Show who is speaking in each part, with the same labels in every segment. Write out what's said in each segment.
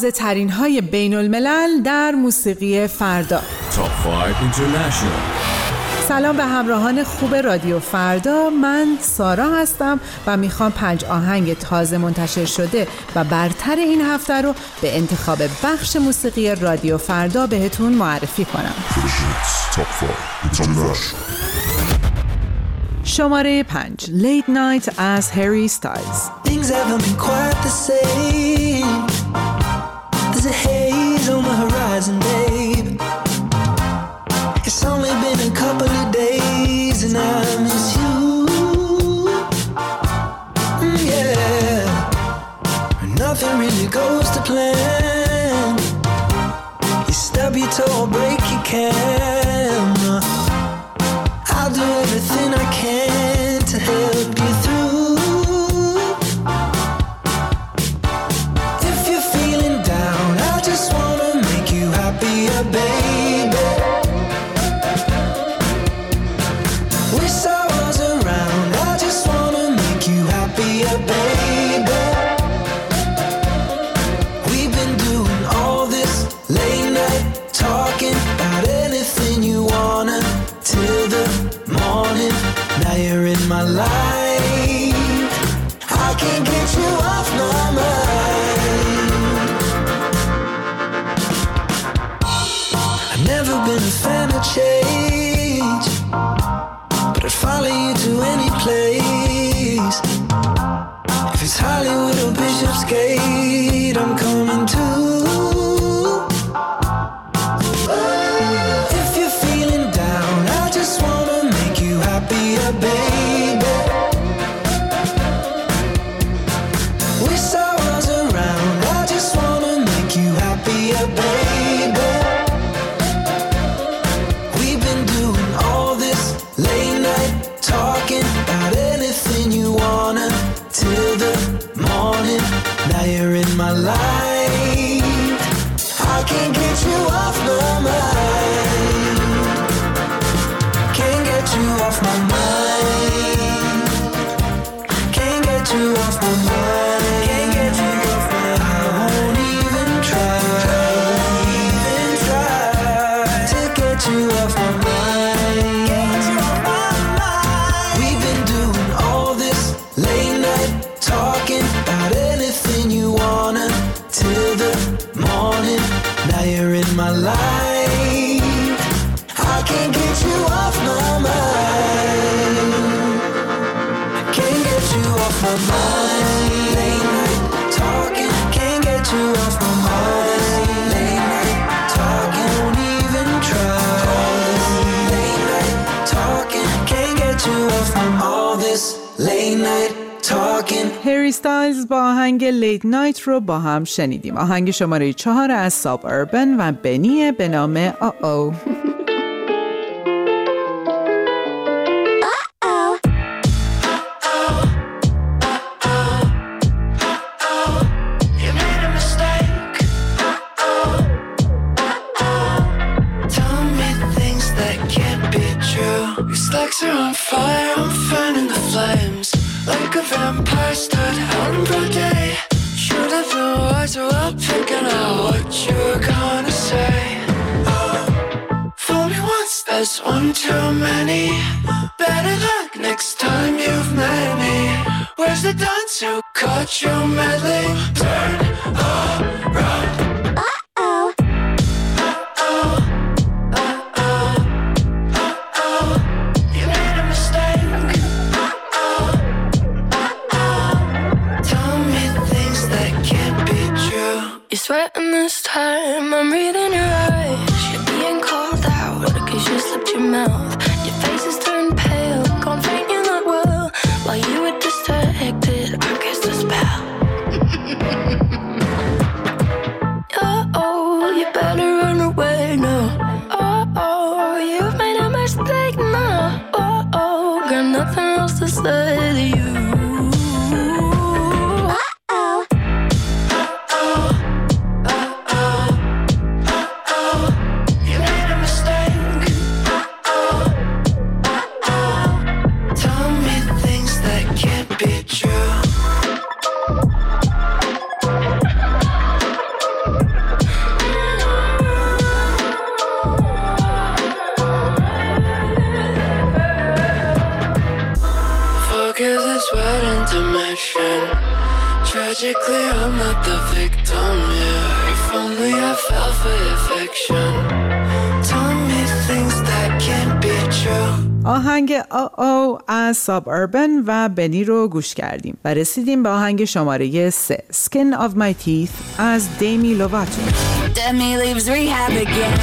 Speaker 1: تازه ترین های بین الملل در موسیقی فردا سلام به همراهان خوب رادیو فردا. من سارا هستم و می‌خوام پنج آهنگ تازه منتشر شده و برتر این هفته رو به انتخاب بخش موسیقی رادیو فردا بهتون معرفی کنم. شماره پنج. Late Night از هری ستایلز There's a haze on the horizon, babe. It's only been a couple of days and I miss you. Mm, Yeah. Nothing really goes to plan. You stub your toe break your camera. I'll do everything I can to help you through. My life. I can't get you off my mind. I've never been a fan of change, but I'd follow you to any place. If it's Hollywood or Bishopsgate, I'm coming in my life. I can't get you off my mind. Can't get you off my mind. Late night talking. Can't get you off my mind. Late night talking. Won't even try. Late night talking. Can't get you off from all this late night. هری ستایلز با آهنگ لیت نایت رو با هم شنیدیم. آهنگ شماره چهار از ساب اربن و بنی به نام آ
Speaker 2: wiser while picking out what you're gonna say. Oh, fool me once, that's one too many. Better luck next time you've met me. Where's the dunce who caught you meddling? Turn around. Sweating this time, I'm reading your eyes. You're being called out because you slipped your mouth. right into mission. Tragically, I'm not the victim, yeah. If only I fell for affection. Tell me things that can't be true.
Speaker 3: آهنگ او آو از ساب اربن و بنی رو گوش کردیم و رسیدیم به آهنگ شماره 3 Skin of My Teeth از دیمی لوواتو
Speaker 4: Demi leaves rehab again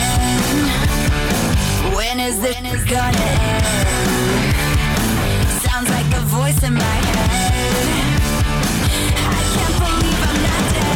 Speaker 4: When is this gonna end? sounds like a voice in my head. I can't believe I'm not dead.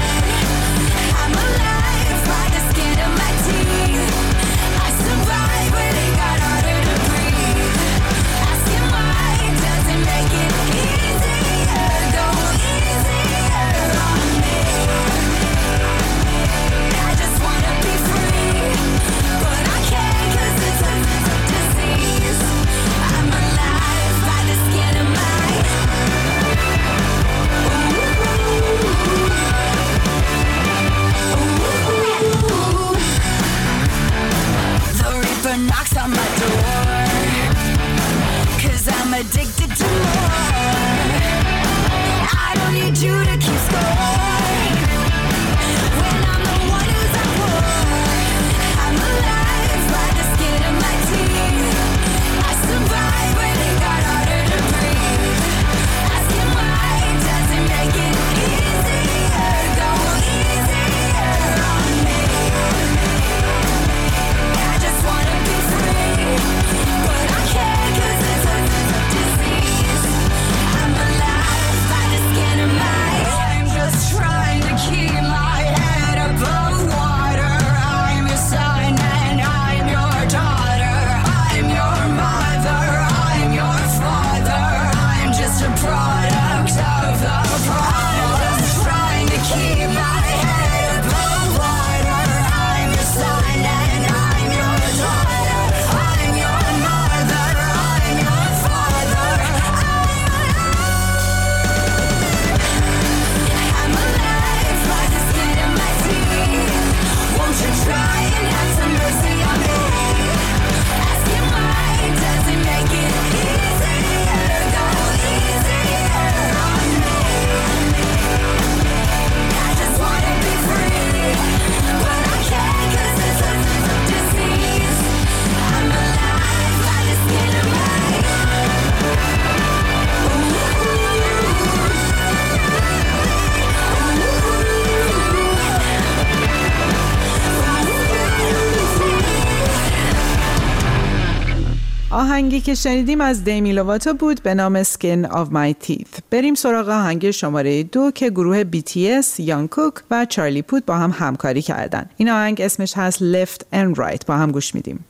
Speaker 3: آهنگی که شنیدیم از دیمیلواتو بود به نام Skin of My Teeth. بریم سراغ آهنگ شماره دو که گروه BTS، یان کوک و چارلی پوت با هم همکاری کردن. این آهنگ اسمش هست Left and Right. با هم گوش میدیم.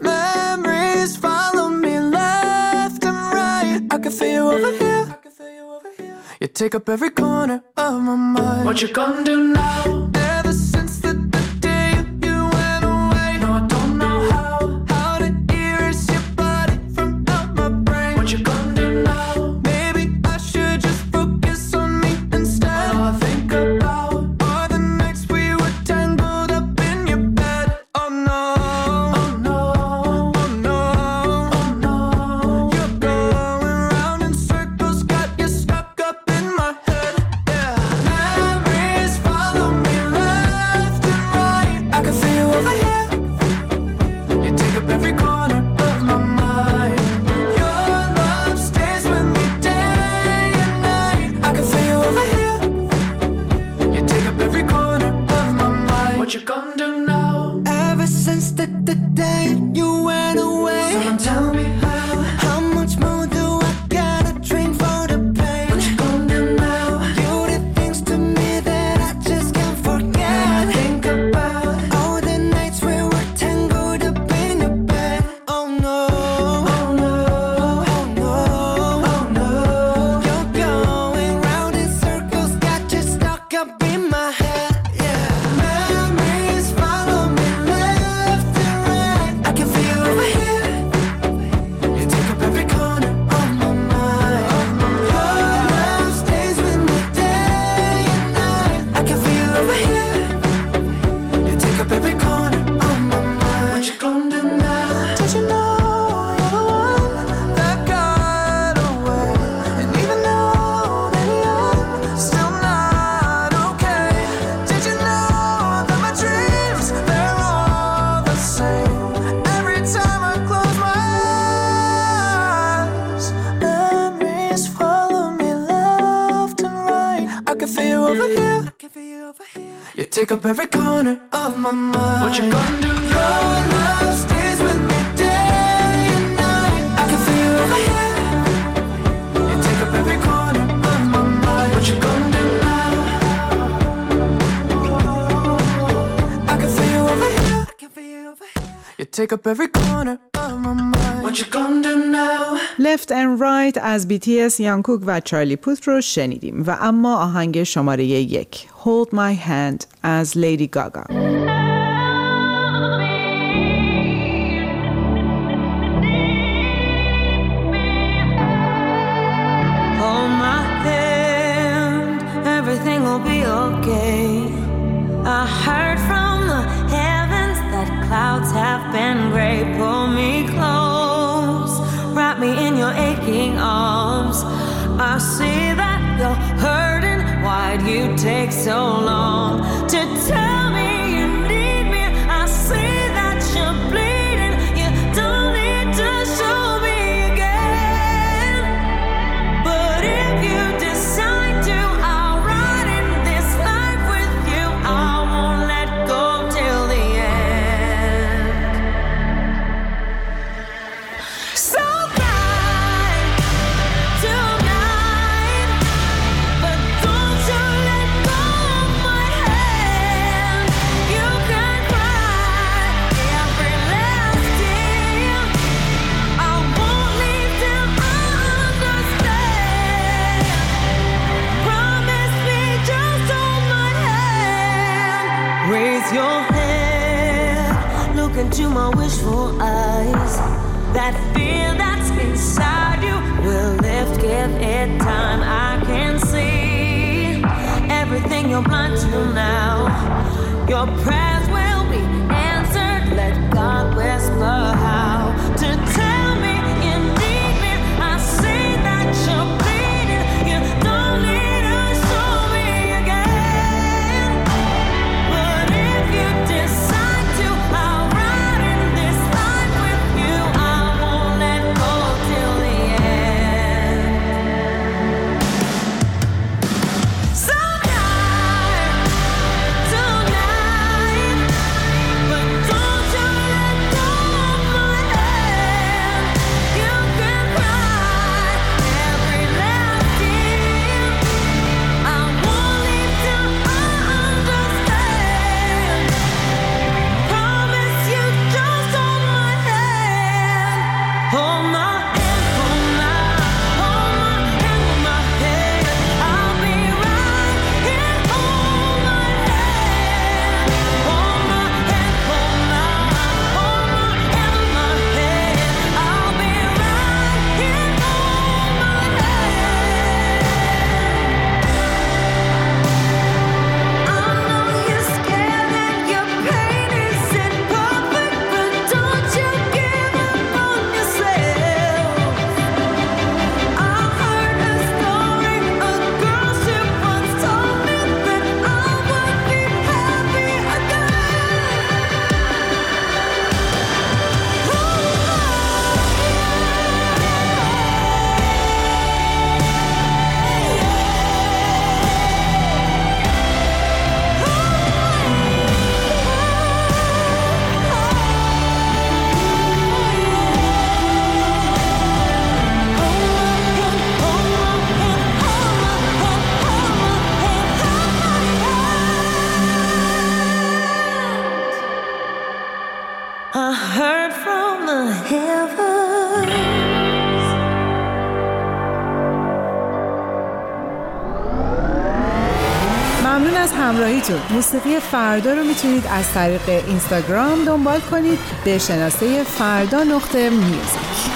Speaker 1: You take up every corner of my mind.
Speaker 2: What you gonna do now?
Speaker 1: take up every corner of my mind.
Speaker 2: What you gonna do?
Speaker 1: Your take up every corner of my mind.
Speaker 2: What you gonna do now?
Speaker 3: Left and Right از BTS, یانکوک و چارلی پوت رو شنیدیم و اما آهنگ شماره یک Hold My Hand از لیدی گاگا
Speaker 5: take so long? into my wishful eyes. That fear that's inside you will lift, give it time. I can see everything you're blind to now. Your prayers will be answered. Let God whisper how.
Speaker 3: ممنون از همراهیتون. موسیقی فردا رو می‌تونید از طریق اینستاگرام دنبال کنید. به شناسه فردا نقطه میوزیک